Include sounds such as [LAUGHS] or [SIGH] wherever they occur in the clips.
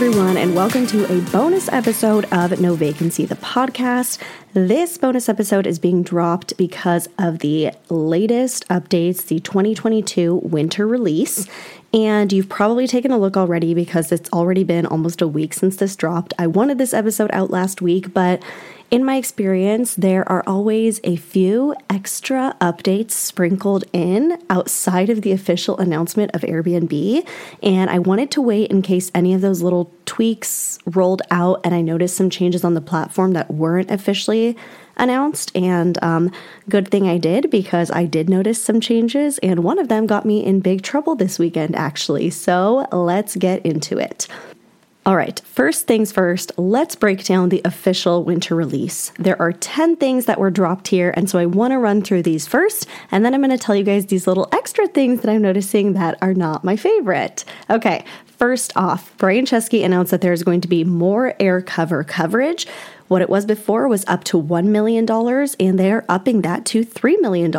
everyone, and welcome to a bonus episode of No Vacancy, the podcast. This bonus episode is being dropped because of the latest updates, the 2022 winter release. And you've probably taken a look already because it's already been almost a week since this dropped. I wanted this episode out last week, but in my experience, there are always a few extra updates sprinkled in outside of the official announcement of Airbnb. And I wanted to wait in case any of those little tweaks rolled out and I noticed some changes on the platform that weren't officially announced. And um, good thing I did because I did notice some changes, and one of them got me in big trouble this weekend, actually. So let's get into it. All right, first things first, let's break down the official winter release. There are 10 things that were dropped here, and so I want to run through these first, and then I'm going to tell you guys these little extra things that I'm noticing that are not my favorite. Okay, first off, Brian Chesky announced that there's going to be more AirCover coverage. What it was before was up to $1 million, and they're upping that to $3 million,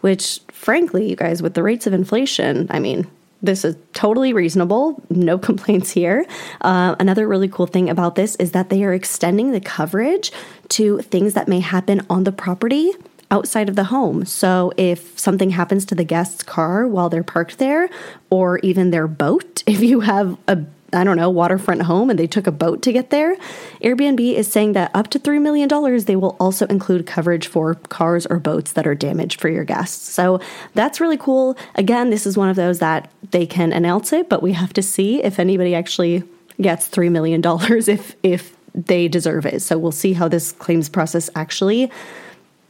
which, frankly, you guys, with the rates of inflation, I mean, this is totally reasonable. No [LAUGHS] complaints here. Uh, another really cool thing about this is that they are extending the coverage to things that may happen on the property outside of the home. So if something happens to the guest's car while they're parked there, or even their boat, [LAUGHS] if you have a I don't know, waterfront home and they took a boat to get there. Airbnb is saying that up to $3 million, they will also include coverage for cars or boats that are damaged for your guests. So that's really cool. Again, this is one of those that they can announce it, but we have to see if anybody actually gets $3 million if, if they deserve it. So we'll see how this claims process actually,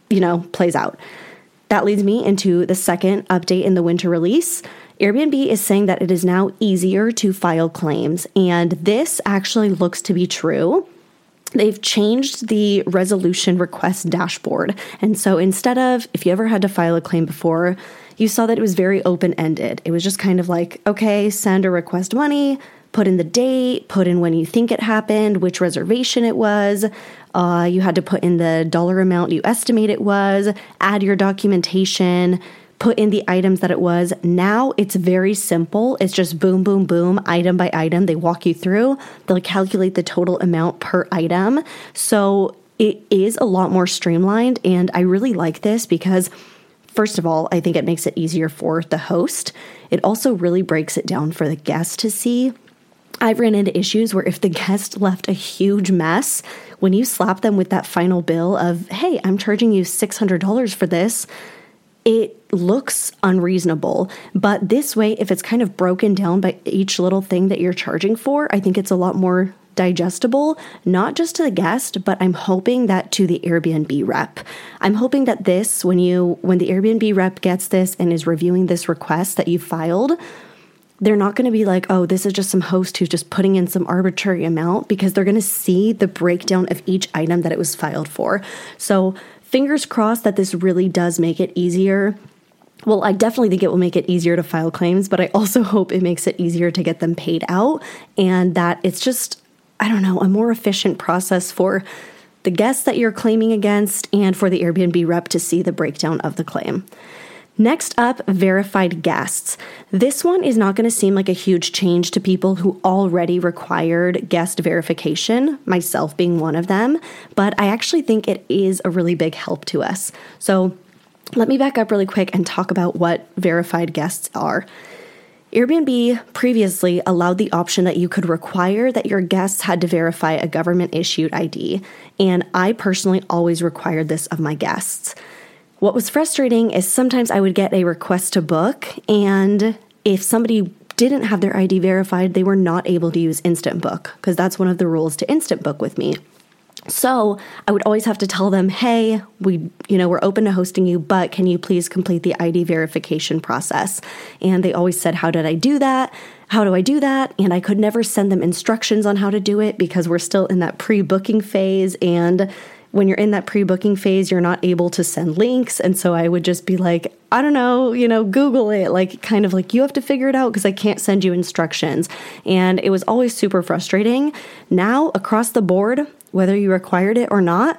you know, plays out. That leads me into the second update in the winter release. Airbnb is saying that it is now easier to file claims, and this actually looks to be true. They've changed the resolution request dashboard. And so instead of, if you ever had to file a claim before, you saw that it was very open ended. It was just kind of like, okay, send or request money, put in the date, put in when you think it happened, which reservation it was. Uh, you had to put in the dollar amount you estimate it was, add your documentation, put in the items that it was. Now it's very simple. It's just boom, boom, boom, item by item. They walk you through, they'll calculate the total amount per item. So it is a lot more streamlined. And I really like this because. First of all, I think it makes it easier for the host. It also really breaks it down for the guest to see. I've ran into issues where if the [LAUGHS] guest left a huge mess, when you slap them with that final bill of, hey, I'm charging you $600 for this, it looks unreasonable. But this way, if it's kind of broken down by each little thing that you're charging for, I think it's a lot more digestible, not just to the guest, but I'm hoping that to the Airbnb rep. I'm hoping that this, when you when the Airbnb rep gets this and is reviewing this request that you filed, they're not going to be like, oh, this is just some host who's just putting in some arbitrary amount because they're going to see the breakdown of each item that it was filed for. So fingers crossed that this really does make it easier. Well, I definitely think it will make it easier to file claims, but I also [LAUGHS] hope it makes it easier to get them paid out and that it's just, I don't know, a more efficient process for the guests that you're claiming against and for the Airbnb rep to see the breakdown of the claim. Next up, verified guests. This one is not going to seem like a huge change to people who already required guest verification, myself being one of them, but I actually think it is a really big help to us. So let me back up really quick and talk about what verified guests are. Airbnb previously allowed the option that you could require that your guests had to verify a government issued ID, and I personally always required this of my guests. What was frustrating is sometimes I would get a request to book, and if somebody didn't have their ID verified, they were not able to use Instant Book because that's one of the rules to Instant Book with me. So I would always have to tell them, hey, we, you know, we're open to hosting you, but can you please complete the ID verification process? And they always said, how did I do that? How do I do that? And I could never send them instructions on how to do it because we're still in that pre booking phase. And when you're in that pre booking phase, you're not able to send links. And so I would just be like, I don't know, you know, Google it, like kind of like you have to figure it out because I can't send you instructions. And it was always super frustrating. Now, across the board, whether you required it or not,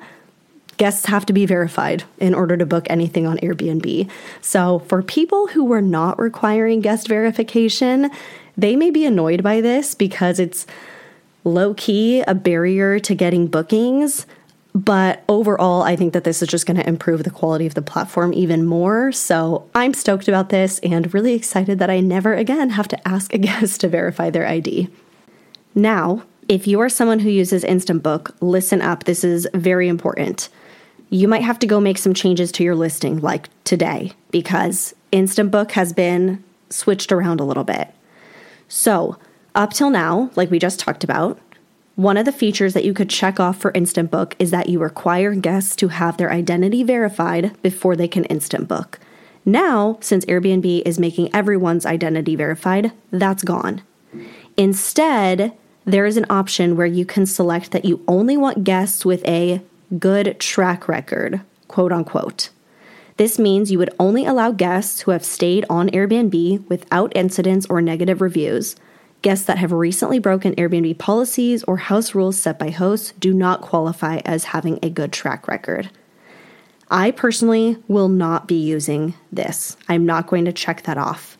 guests have to be verified in order to book anything on Airbnb. So, for people who were not requiring guest verification, they may be annoyed by this because it's low key a barrier to getting bookings. But overall, I think that this is just going to improve the quality of the platform even more. So I'm stoked about this and really excited that I never again have to ask a [LAUGHS] guest to verify their ID. Now, if you are someone who uses Instant Book, listen up. This is very important. You might have to go make some changes to your listing, like today, because Instant Book has been switched around a little bit. So, up till now, like we just talked about, one of the features that you could check off for Instant Book is that you require guests to have their identity verified before they can Instant Book. Now, since Airbnb is making everyone's identity verified, that's gone. Instead, there is an option where you can select that you only want guests with a good track record, quote unquote. This means you would only allow guests who have stayed on Airbnb without incidents or negative reviews. Guests that have recently broken Airbnb policies or house rules set by hosts do not qualify as having a good track record. I personally will not be using this. I'm not going to check that off.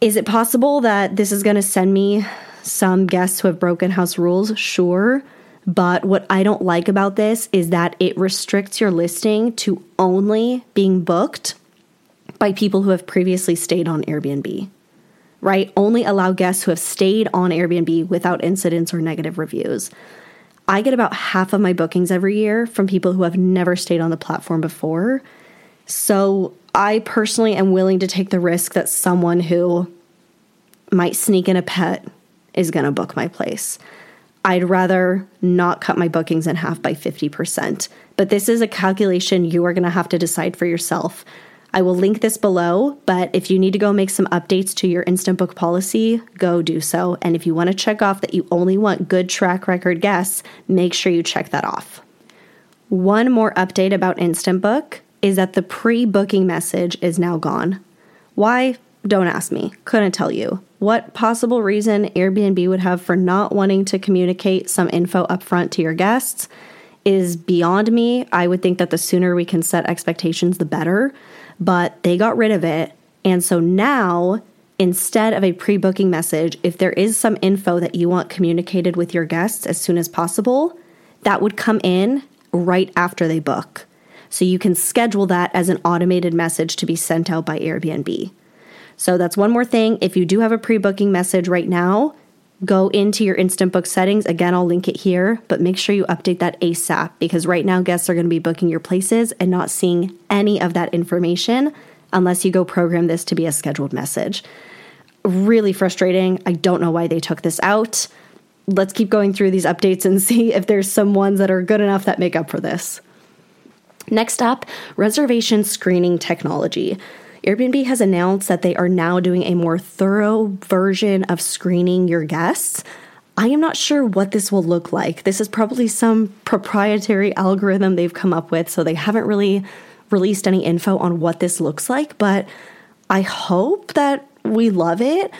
Is it possible that this is going to send me some guests who have broken house rules? Sure. But what I don't like about this is that it restricts your listing to only being booked by people who have previously stayed on Airbnb, right? Only allow guests who have stayed on Airbnb without incidents or negative reviews. I get about half of my bookings every year from people who have never stayed on the platform before. So I personally am willing to take the risk that someone who might sneak in a pet is going to book my place. I'd rather not cut my bookings in half by 50%. But this is a calculation you are going to have to decide for yourself. I will link this below, but if you need to go make some updates to your instant book policy, go do so. And if you want to check off that you only want good track record guests, make sure you check that off. One more update about Instant Book is that the pre booking message is now gone. Why? Don't ask me. Couldn't tell you. What possible reason Airbnb would have for not wanting to communicate some info upfront to your guests is beyond me. I would think that the sooner we can set expectations, the better. But they got rid of it. And so now, instead of a pre booking message, if there is some info that you want communicated with your guests as soon as possible, that would come in right after they book. So you can schedule that as an automated message to be sent out by Airbnb. So that's one more thing. If you do have a pre booking message right now, go into your instant book settings. Again, I'll link it here, but make sure you update that ASAP because right now guests are going to be booking your places and not seeing any of that information unless you go program this to be a scheduled message. Really frustrating. I don't know why they took this out. Let's keep going through these updates and [LAUGHS] see if there's some ones that are good enough that make up for this. Next up, reservation screening technology. Airbnb has announced that they are now doing a more thorough version of screening your guests. I am not sure what this will look like. This is probably some proprietary algorithm they've come up with, so they haven't really released any info on what this looks like, but I hope that we love it.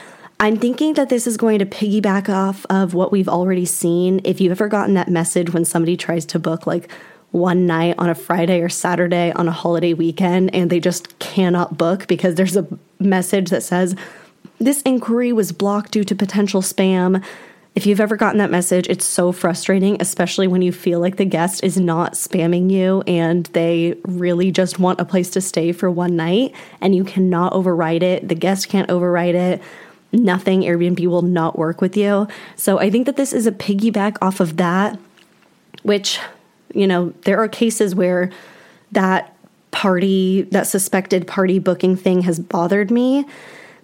I'm thinking that this is going to piggyback off of what we've already seen. If you've ever gotten that message when somebody tries to book like one night on a Friday or Saturday on a holiday weekend and they just cannot book because there's a message that says, This inquiry was blocked due to potential spam. If you've ever gotten that message, it's so frustrating, especially when you feel like the guest is not spamming you and they really just want a place to stay for one night and you cannot override it. The guest can't override it. Nothing, Airbnb will not work with you. So I think that this is a piggyback off of that, which you know, there are cases where that party, that suspected party booking thing has bothered me.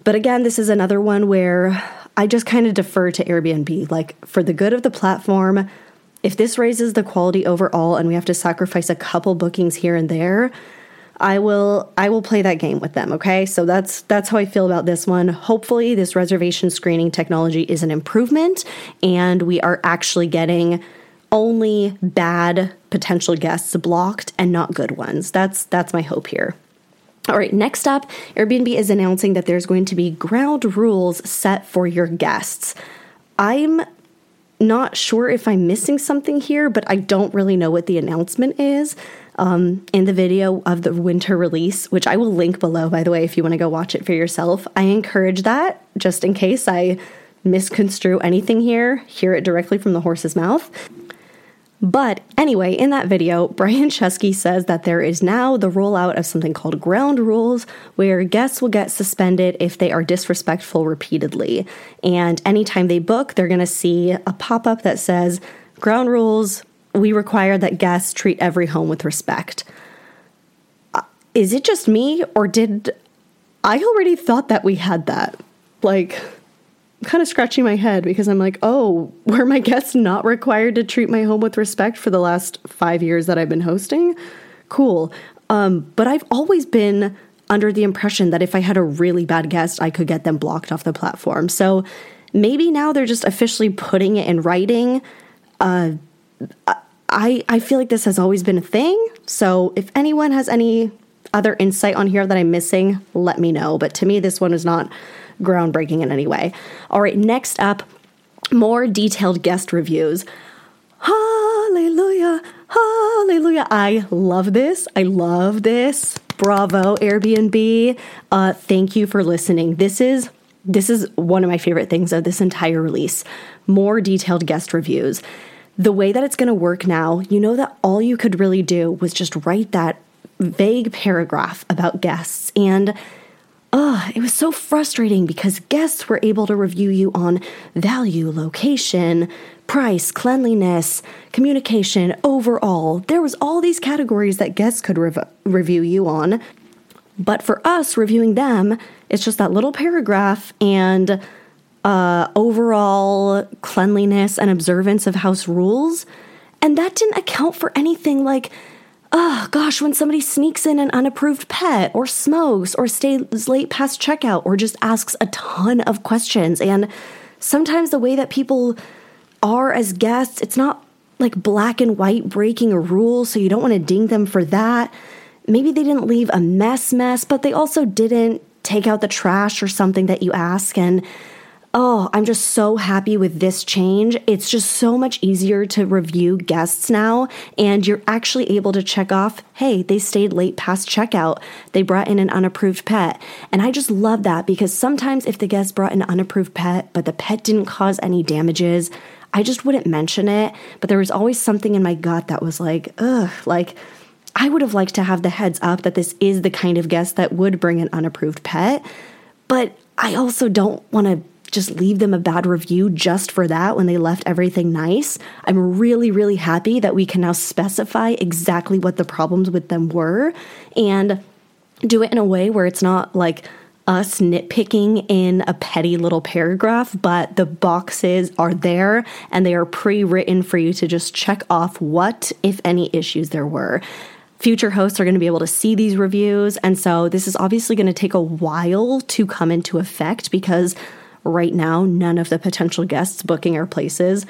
But again, this is another one where I just kind of defer to Airbnb. Like, for the good of the platform, if this raises the quality overall and we have to sacrifice a couple bookings here and there, I will I will play that game with them, okay? So that's that's how I feel about this one. Hopefully this reservation screening technology is an improvement and we are actually getting only bad potential guests blocked and not good ones. That's that's my hope here. All right, next up, Airbnb is announcing that there's going to be ground rules set for your guests. I'm not sure if I'm missing something here, but I don't really know what the announcement is um, in the video of the winter release, which I will link below, by the way, if you want to go watch it for yourself. I encourage that just in case I misconstrue anything here, hear it directly from the horse's mouth. But anyway, in that video, [LAUGHS] Brian Chesky says that there is now the rollout of something called ground rules, where guests will get suspended if they are disrespectful repeatedly. And anytime they book, they're going to see a pop up that says, Ground rules, we require that guests treat every home with respect. Uh, is it just me, or did I already thought that we had that? Like, kind of scratching my head because I'm like, oh, [LAUGHS] were my guests not required to treat my home with respect for the last five years that I've been hosting? Cool. Um, but I've always been under the impression that if I had a really bad guest, I could get them blocked off the platform. So maybe now they're just officially putting it in writing. Uh, I I feel like this has always been a thing. So if anyone has any other insight on here that I'm missing, let me know. But to me, this one is not groundbreaking in any way. All right, next up, more detailed guest reviews. Hallelujah, hallelujah. I love this. I love this. Bravo, Airbnb. Uh, thank you for listening. This is this is one of my favorite things of this entire release. More detailed guest reviews. The way that it's going to work now, you know that all you could really do was just write that vague paragraph about guests and Ugh, it was so frustrating because guests were able to review you on value, location, price, cleanliness, communication, overall. There was all these categories that guests could rev- review you on. But for us reviewing them, it's just that little paragraph and uh, overall cleanliness and observance of house rules. And that didn't account for anything like oh gosh, when somebody sneaks in an unapproved pet or smokes or stays late past checkout or just asks a ton of questions. And sometimes the way that people are as guests, it's not like black and white breaking a rule, so you don't want to ding them for that. Maybe they didn't leave a mess mess, but they also didn't take out the trash or something that you ask. And Oh, I'm just so happy with this change. It's just so much easier to review guests now, and you're actually able to check off hey, they stayed late past checkout, they brought in an unapproved pet. And I just love that because sometimes if the guest brought an unapproved pet, but the pet didn't cause any damages, I just wouldn't mention it. But there was always something in my gut that was like, ugh, like, I would have liked to have the heads up that this is the kind of guest that would bring an unapproved pet. But I also don't want to just leave them a bad review just for that when they left everything nice. I'm really, really happy that we can now specify exactly what the problems with them were and do it in a way where it's not like us nitpicking in a petty little paragraph, but the boxes are there and they are pre written for you to just check off what, if any, issues there were. Future hosts are going to be able to see these reviews. And so this is obviously going to take a while to come into effect because right now, none of the potential guests booking our places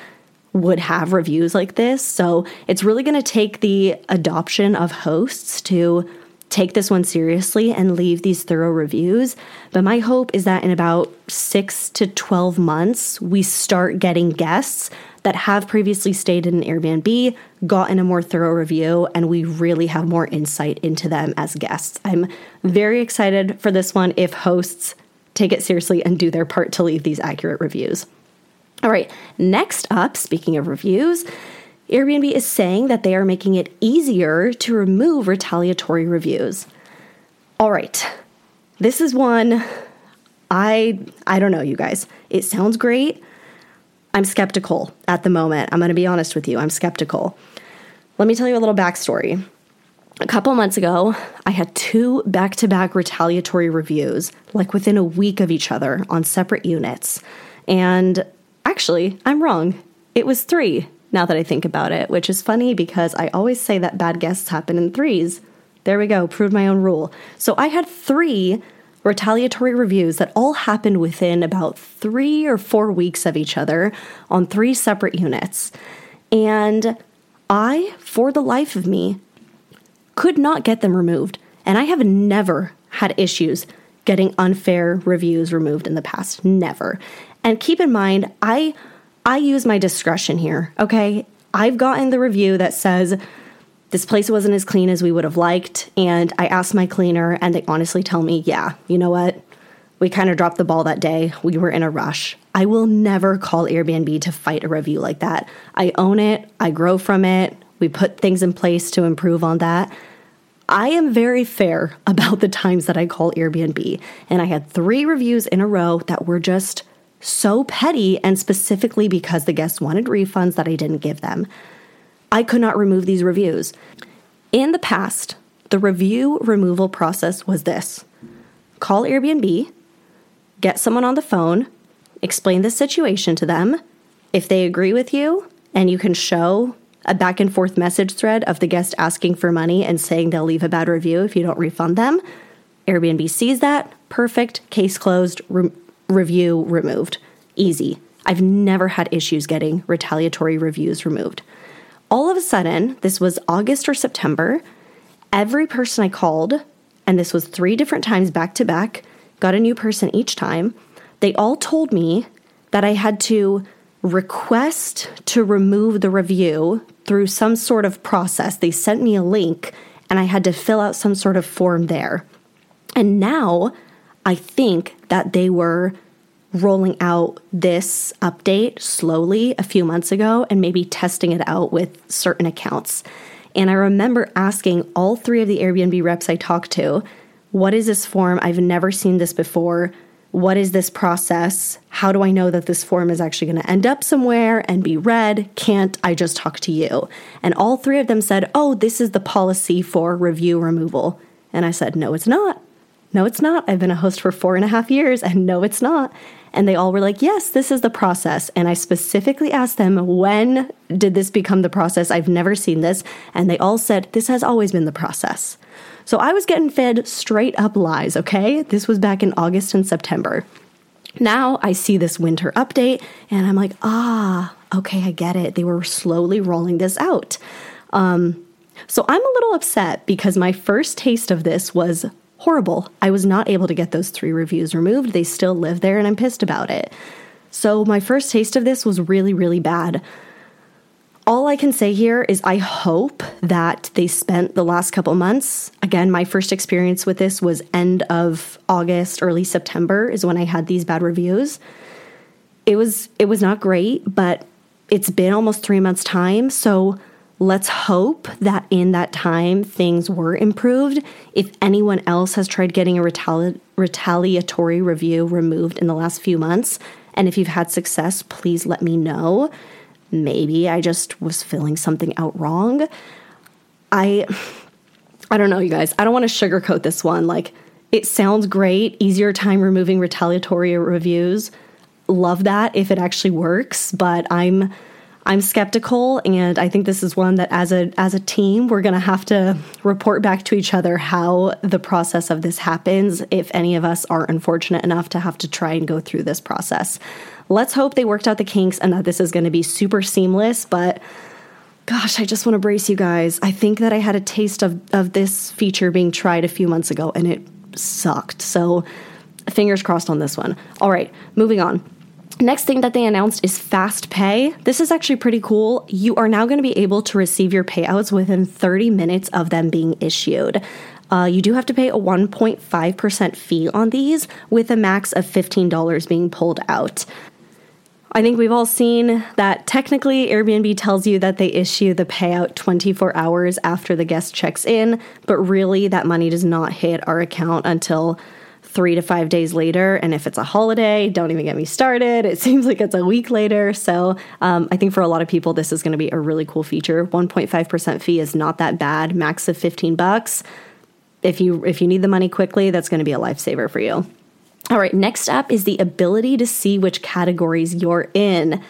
would have reviews like this. So it's really going to take the adoption of hosts to take this one seriously and leave these thorough reviews. But my hope is that in about six to 12 months, we start getting guests that have previously stayed in an Airbnb, gotten a more thorough review, and we really have more insight into them as guests. I'm very excited for this one if hosts take it seriously and do their part to leave these accurate reviews. All right, next up, speaking of reviews, Airbnb is saying that they are making it easier to remove retaliatory reviews. All right. This is one I I don't know you guys. It sounds great. I'm skeptical at the moment. I'm going to be honest with you. I'm skeptical. Let me tell you a little backstory a couple months ago, I had two back to back retaliatory reviews, like within a week of each other on separate units. And actually, I'm wrong. It was three now that I think about it, which is funny because I always say that bad guests happen in threes. There we go, proved my own rule. So I had three retaliatory reviews that all happened within about three or four weeks of each other on three separate units. And I, for the life of me, could not get them removed. And I have never had issues getting unfair reviews removed in the past. Never. And keep in mind, I I use my discretion here, okay? I've gotten the review that says this place wasn't as clean as we would have liked, and I asked my cleaner and they honestly tell me, "Yeah, you know what? we kind of dropped the ball that day. We were in a rush. I will never call Airbnb to fight a review like that. I own it, I grow from it. We put things in place to improve on that. I am very fair [LAUGHS] about the times that I call Airbnb. And I had three reviews in a row that were just so petty and specifically because the guests wanted refunds that I didn't give them. I could not remove these reviews. In the past, the review removal process was this call Airbnb, get someone on the phone, explain the situation to them. If they agree with you and you can show a back and forth message thread of the guest asking for money and saying they'll leave a bad review if you don't refund them, Airbnb sees that. Perfect. Case closed. Re- review removed. Easy. I've never had issues getting retaliatory reviews removed. All of a sudden, this was August or September, every person I called, and this was three different times back to back, got a new person each time. They all told me that I had to request to remove the review through some sort of process. They sent me a link and I had to fill out some sort of form there. And now I think that they were rolling out this update slowly a few months ago and maybe testing it out with certain accounts. And I remember asking all three of the Airbnb reps I talked to, What is this form? I've never seen this before. What is this process? How do I know that this form is actually going to end up somewhere and be read? Can't I just talk to you? And all three of them said, Oh, this is the policy for review removal. And I said, No, it's not. No, it's not. I've been a host for four and a half years, and no, it's not. And they all were like, Yes, this is the process. And I specifically asked them, When did this become the process? I've never seen this. And they all said, This has always been the process. So I was getting fed straight up lies, okay? This was back in August and September. Now I see this winter update and I'm like, ah, okay, I get it. They were slowly rolling this out. Um, so I'm a little upset because my first taste of this was horrible. I was not able to get those three reviews removed. They still live there and I'm pissed about it. So my first taste of this was really, really bad all I can say here is I hope that they spent the last couple months. Again, my first experience with this was end of August, early September is when I had these bad reviews. It was it was not great, but it's been almost 3 months time, so let's hope that in that time things were improved. If anyone else has tried getting a retali- retaliatory review removed in the last few months, and if you've had success, please let me know maybe I just was filling something out wrong. I I don't know, you guys. I don't want to sugarcoat this one. Like it sounds great, easier time removing retaliatory reviews. Love that if it actually works, but I'm I'm skeptical and I think this is one that as a as a team we're going to have to report back to each other how the process of this happens if any of us are unfortunate enough to have to try and go through this process. Let's hope they worked out the kinks and that this is going to be super seamless, but gosh, I just want to brace you guys. I think that I had a taste of, of this feature being tried a few months ago and it sucked. So, fingers crossed on this one. All right, moving on. Next thing that they announced is Fast Pay. This is actually pretty cool. You are now going to be able to receive your payouts within 30 minutes of them being issued. Uh, you do have to pay a 1.5% fee on these, with a max of $15 being pulled out. I think we've all seen that technically Airbnb tells you that they issue the payout 24 hours after the guest checks in, but really that money does not hit our account until three to five days later. And if it's a holiday, don't even get me started. It [LAUGHS] seems like it's a week later. So um, I think for a lot of people, this is going to be a really cool feature. 1.5% fee is not that bad, max of 15 bucks. If you if you need the money quickly, that's going to be a lifesaver for you. All right, next up is the ability to see which categories you're in.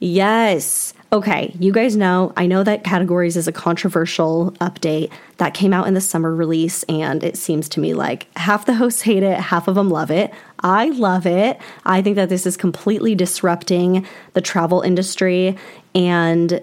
Yes. Okay, you guys know, I know that categories is a controversial update that came out in the summer release, and it seems to me like half the hosts hate it, half of them love it. I love it. I think that this is completely disrupting the travel industry, and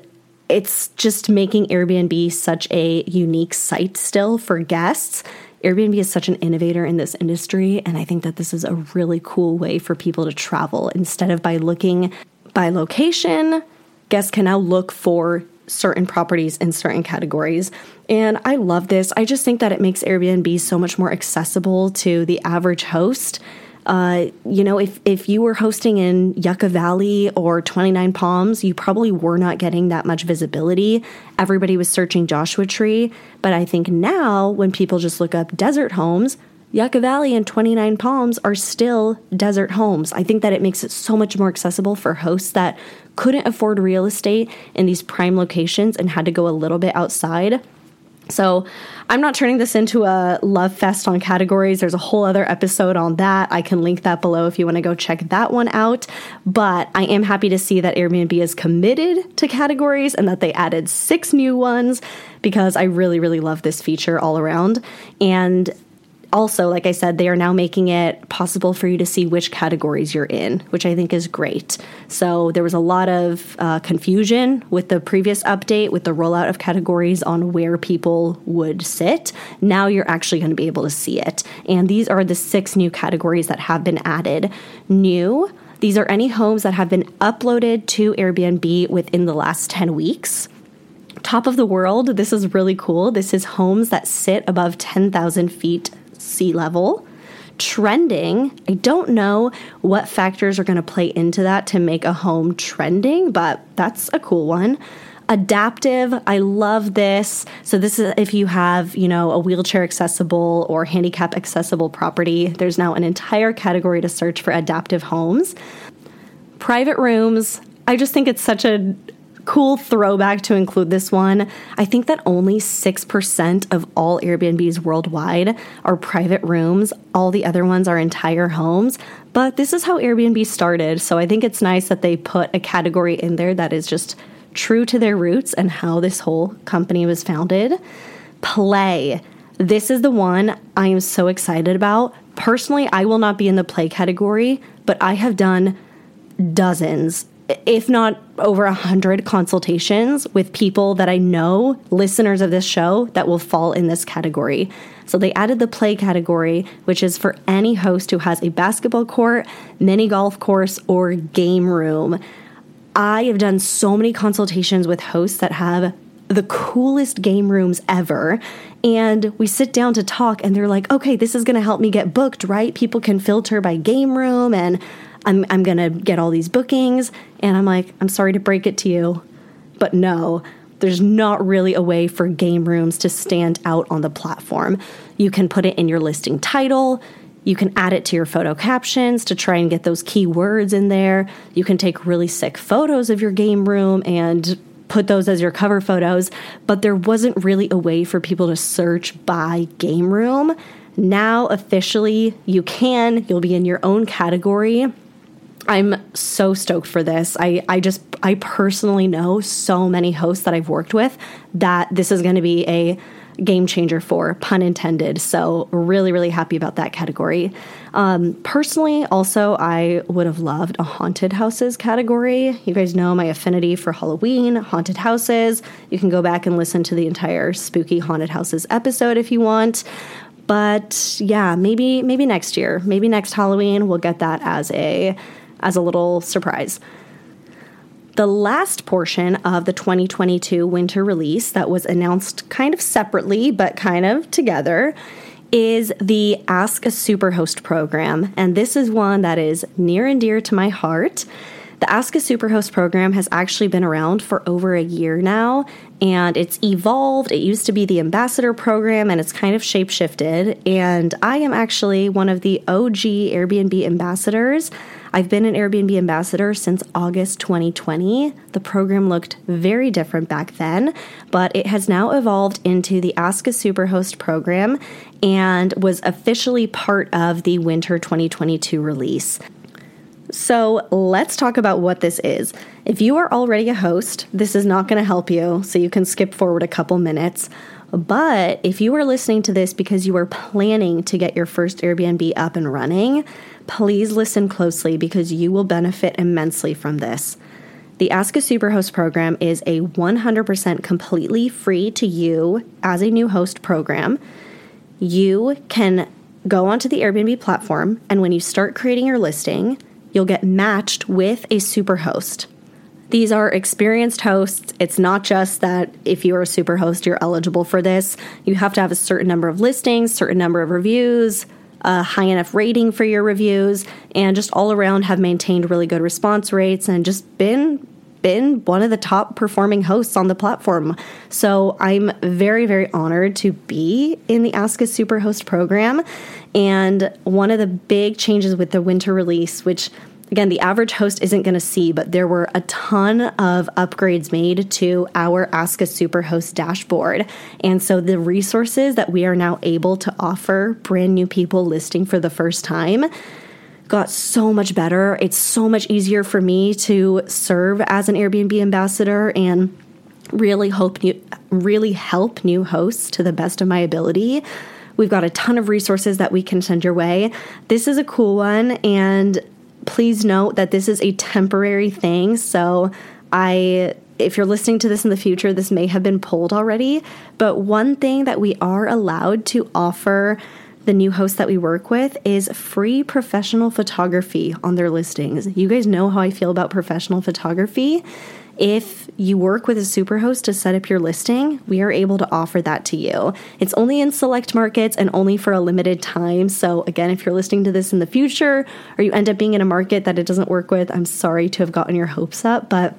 it's just making Airbnb such a unique site still for guests Airbnb is such an innovator in this industry, and I think that this is a really cool way for people to travel. Instead of by looking by location, guests can now look for certain properties in certain categories. And I love this. I just think that it makes Airbnb so much more accessible to the average host. Uh, you know, if, if you were hosting in Yucca Valley or 29 Palms, you probably were not getting that much visibility. Everybody was searching Joshua Tree. But I think now, when people just look up desert homes, Yucca Valley and 29 Palms are still desert homes. I think that it makes it so much more accessible for hosts that couldn't afford real estate in these prime locations and had to go a little bit outside. So, I'm not turning this into a love fest on categories. There's a whole other episode on that. I can link that below if you want to go check that one out. But I am happy to see that Airbnb is committed to categories and that they added six new ones because I really, really love this feature all around. And also, like I said, they are now making it possible for you to see which categories you're in, which I think is great. So there was a lot of uh, confusion with the previous update with the rollout of categories on where people would sit. Now you're actually going to be able to see it. And these are the six new categories that have been added. New. These are any homes that have been uploaded to Airbnb within the last 10 weeks. Top of the world, this is really cool. This is homes that sit above 10,000 feet sea level. Trending, I don't know what factors are going to play into that to make a home trending, but that's a cool one. Adaptive i love this. So this is if you have you know a wheelchair accessible or handicap accessible property there's now an entire category to search for adaptive homes. Private rooms i just think it's such a cool throwback to include this one. I think that only 6% of all Airbnbs worldwide are private rooms, all the other ones are entire homes. But this is how Airbnb started, so I think it's nice that they put a category in there that is just true to their roots and how this whole company was founded. Play. This is the one I am so excited about. Personally, I will not be in the play category, but I have done dozens if not over a hundred consultations with people that I know, listeners of this show, that will fall in this category. So they added the play category, which is for any host who has a basketball court, mini golf course, or game room. I have done so many consultations with hosts that have the coolest game rooms ever. And we sit down to talk, and they're like, okay, this is gonna help me get booked, right? People can filter by game room and I'm, I'm going to get all these bookings. And I'm like, I'm sorry to break it to you, but no, there's not really a way for game rooms to stand out on the platform. You can put it in your listing title. You can add it to your photo captions to try and get those keywords in there. You can take really sick photos of your game room and put those as your cover photos, but there wasn't really a way for people to search by game room. Now, officially, you can. You'll be in your own category I'm so stoked for this. I, I just, I personally know so many hosts that I've worked with that this is going to be a game changer for, pun intended. So, really, really happy about that category. Um, personally, also, I would have loved a haunted houses category. You guys know my affinity for Halloween, haunted houses. You can go back and listen to the entire spooky haunted houses episode if you want. But yeah, maybe maybe next year, maybe next Halloween, we'll get that as a as a little surprise. The last portion of the 2022 winter release that was announced kind of separately but kind of together is the Ask a Superhost program. And this is one that is near and dear to my heart. The Ask a Superhost program has actually been around for over a year now, and it's evolved. It used to be the ambassador program, and it's kind of shapeshifted. And I am actually one of the OG Airbnb ambassadors. I've been an Airbnb ambassador since August 2020. The program looked very different back then, but it has now evolved into the Ask a Superhost program and was officially part of the winter 2022 release. So let's talk about what this is. If you are already a host, this is not going to help you, so you can skip forward a couple minutes. But if you are listening to this because you are planning to get your first Airbnb up and running, please listen closely because you will benefit immensely from this. The Ask a Superhost program is a 100% completely free to you as a new host program. You can go onto the Airbnb platform, and when you start creating your listing, you'll get matched with a superhost. These are experienced hosts. It's not just that if you're a superhost, you're eligible for this. You have to have a certain number of listings, certain number of reviews, a high enough rating for your reviews, and just all around have maintained really good response rates and just been been one of the top performing hosts on the platform. So I'm very, very honored to be in the Ask a Superhost program. And one of the big changes with the winter release, which again, the average host isn't going to see, but there were a ton of upgrades made to our Ask a Superhost dashboard. And so the resources that we are now able to offer brand new people listing for the first time got so much better. It's so much easier for me to serve as an Airbnb ambassador and really hope new, really help new hosts to the best of my ability. We've got a ton of resources that we can send your way. This is a cool one and please note that this is a temporary thing. So I if you're listening to this in the future, this may have been pulled already, but one thing that we are allowed to offer the new host that we work with is free professional photography on their listings. You guys know how I feel about professional photography. If you work with a superhost to set up your listing, we are able to offer that to you. It's only in select markets and only for a limited time. So, again, if you're listening to this in the future or you end up being in a market that it doesn't work with, I'm sorry to have gotten your hopes up, but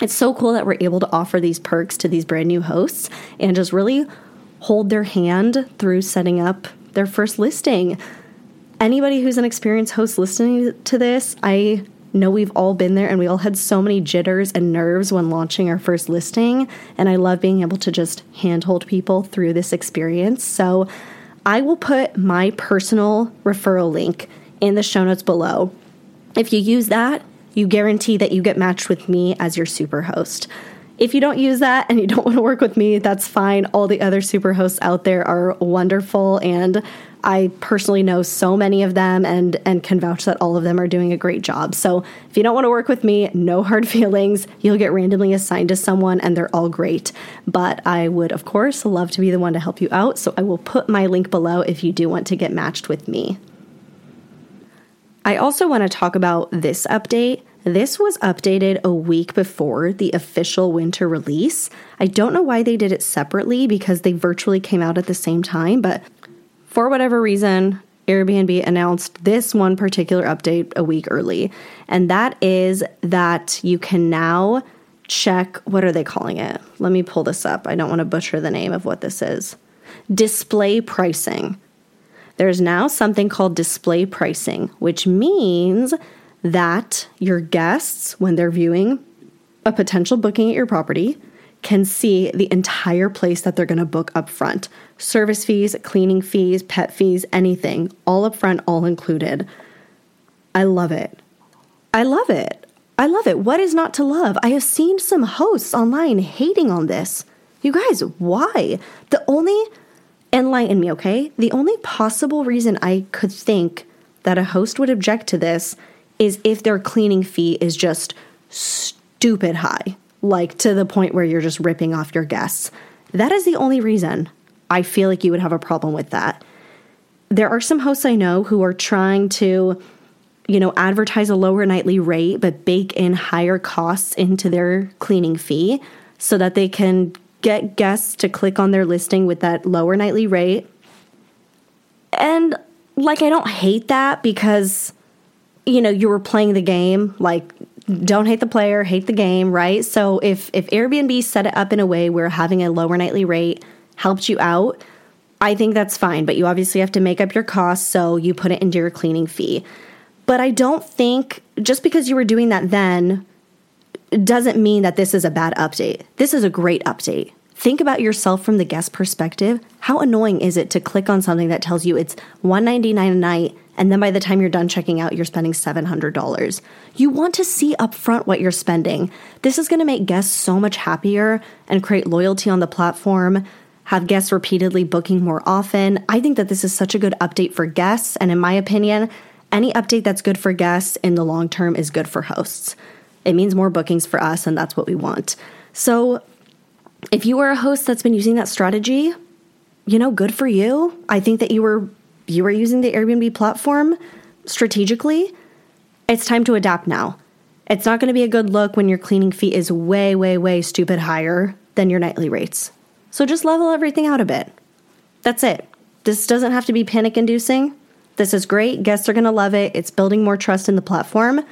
it's so cool that we're able to offer these perks to these brand new hosts and just really hold their hand through setting up their first listing. Anybody who's an experienced host listening to this, I know we've all been there and we all had so many jitters and nerves when launching our first listing. And I love being able to just handhold people through this experience. So I will put my personal referral link in the show notes below. If you use that, you guarantee that you get matched with me as your super host. If you don't use that and you don't [LAUGHS] want to work with me, that's fine. All the other super hosts out there are wonderful and I personally know so many of them and and can vouch that all of them are doing a great job. So, if you don't want to work with me, no [LAUGHS] hard feelings. You'll get randomly assigned to someone and they're all great. But I would of course love to be the one to help you out, so I will put my link below if you do want to get matched with me. I also want to talk about this update. This was updated a week before the official winter release. I don't know why they did it separately because they virtually came out at the same time, but for whatever reason, Airbnb announced this one particular update a week early. And that is that you can now check what are they calling it? Let me pull this up. I don't want to butcher the name of what this is. Display pricing. There's now something called display pricing, which means that your guests, when they're viewing a potential booking at your property, can see the entire place that they're going to book up front. Service fees, cleaning fees, pet fees, anything, all up front, all included. I love it. I love it. I love it. What is not to love? I have seen some hosts online hating on this. You guys, why? The only, enlighten me, okay? The only possible reason I could think that a host would object to this is if their cleaning fee is just stupid high, like to the point where you're just ripping off your guests. That is the only reason I feel like you would have a problem with that. There are some hosts I know who are trying to, you know, advertise a lower nightly rate but bake in higher costs into their cleaning fee so that they can get guests to click on their listing with that lower nightly rate. And like I don't hate that because you know, you were playing the game, like don't hate the player, hate the game, right? So if if Airbnb set it up in a way where having a lower nightly rate helped you out, I think that's fine, but you obviously have to make up your costs, so you put it into your cleaning fee. But I don't think just because you were doing that then doesn't mean that this is a bad update. This is a great update. Think about yourself from the guest perspective. How annoying is it to click on something that tells you it's 199 a night and then by the time you're done checking out, you're spending $700. You want to see upfront what you're spending. This is going to make guests so much happier and create loyalty on the platform, have guests repeatedly booking more often. I think that this is such a good update for guests. And in my opinion, any update that's good for guests in the long term is good for hosts. It means more bookings for us, and that's what we want. So, if you are a host that's been using that strategy, you know, good for you. I think that you were you are using the Airbnb platform strategically, it's time to adapt now. It's not going to be a good look when your cleaning fee is way, way, way stupid higher than your nightly rates. So just level everything out a bit. That's it. This doesn't have to be panic inducing. This is great. Guests are going to love it. It's building more trust in the platform.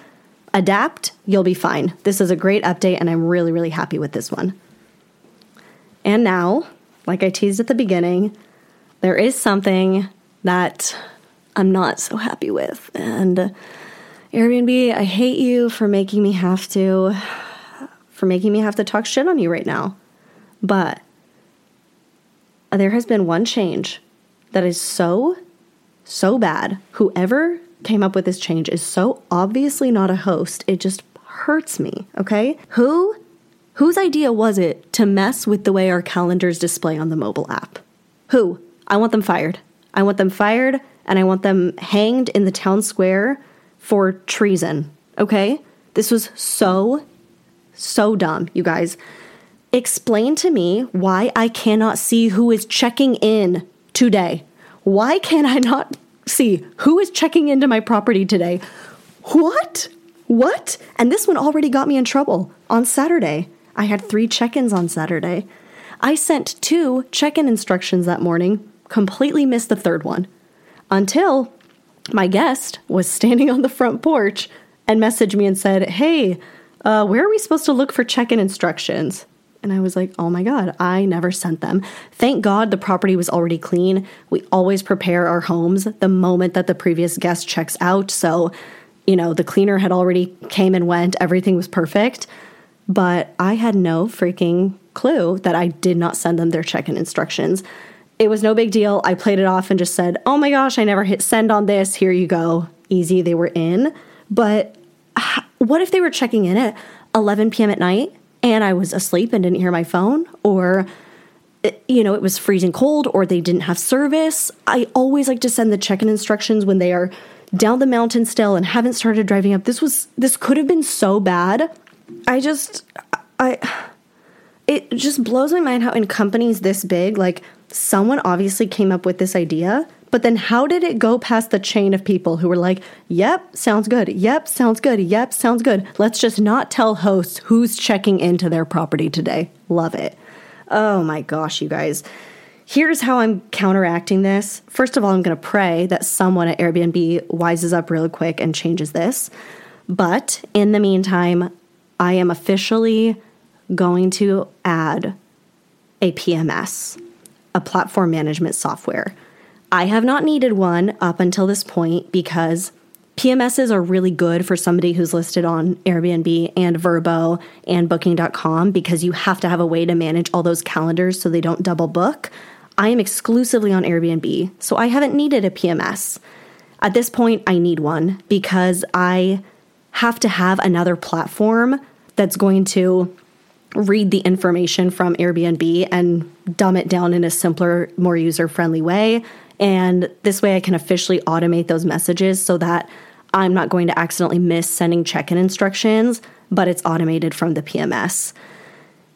Adapt, you'll be fine. This is a great update, and I'm really, really happy with this one. And now, like I teased at the beginning, there is something that I'm not so happy with. And uh, Airbnb, I hate you for making me have to for making me have to talk shit on you right now. But there has been one change that is so so bad. Whoever came up with this change is so obviously not a host. It just hurts me, okay? Who whose idea was it to mess with the way our calendars display on the mobile app? Who? I want them fired. I want them fired and I want them hanged in the town square for treason, okay? This was so so dumb, you guys. Explain to me why I cannot see who is checking in today. Why can I not see who is checking into my property today? What? What? And this one already got me in trouble on Saturday. I had three check ins on Saturday. I sent two check in instructions that morning, completely missed the third one until my guest was standing on the front porch and messaged me and said, Hey, uh, where are we supposed to look for check in instructions? And I was like, oh my God, I never sent them. Thank God the property was already clean. We always prepare our homes the moment that the previous guest checks out. So, you know, the cleaner had already came and went, everything was perfect. But I had no freaking clue that I did not send them their check in instructions. It was no big deal. I played it off and just said, oh my gosh, I never hit send on this. Here you go. Easy, they were in. But what if they were checking in at 11 p.m. at night and I was asleep and didn't hear my phone, or eh, you know, it was freezing cold, or they didn't have service. I always like to send the check in instructions when they are down the mountain still and haven't started driving up. This was, this could have been so bad. I just, I, it just blows my mind how in companies this big, like someone obviously came up with this idea but then how did it go past the chain of people who were like, yep, sounds good. Yep, sounds good. Yep, sounds good. Let's just not tell hosts who's checking into their property today. Love it. Oh my gosh, you guys. Here's how I'm counteracting this. First of all, I'm going to pray that someone at Airbnb wises up real quick and changes this. But in the meantime, I am officially going to add a PMS, a platform management software. I have not needed one up until this point because PMSs are really good for somebody who's listed on Airbnb and Vrbo and Booking.com because you have to have a way to manage all those calendars so they don't double book. I am exclusively on Airbnb, so I haven't needed a PMS. At this point, I need one because I have to have another platform that's going to read the information from Airbnb and dumb it down in a simpler, more user friendly way and this way I can officially automate those messages so that I'm not going to accidentally miss sending check in instructions, but it's automated from the PMS.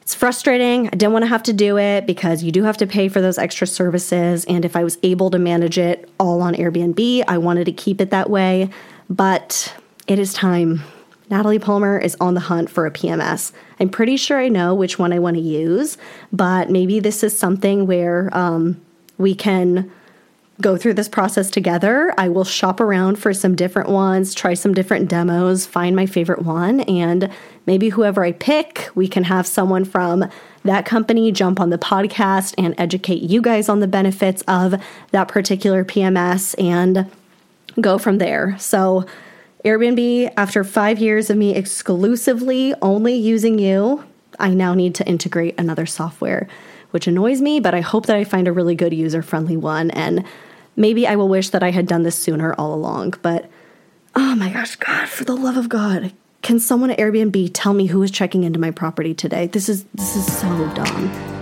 It's frustrating. I didn't want to have to do it because you do have to pay for those extra services. And if I was able to manage it all on Airbnb, I wanted to keep it that way. But it is time. Natalie Palmer is on the hunt for a PMS. I'm pretty sure I know which one I want to use, but maybe this is something where um, we can go through this process together. I will shop around for some different ones, try some different demos, find my favorite one, and maybe whoever I pick, we can have someone from that company jump on the podcast and educate you guys on the benefits of that particular PMS and go from there. So, Airbnb, after five years of me exclusively only using you, I now need to integrate another software which annoys me, but I hope that I find a really good user friendly one. And maybe I will wish that I had done this sooner all along. But oh my gosh, God, for the love of God, can someone at Airbnb tell me who is checking into my property today? This is this is so dumb.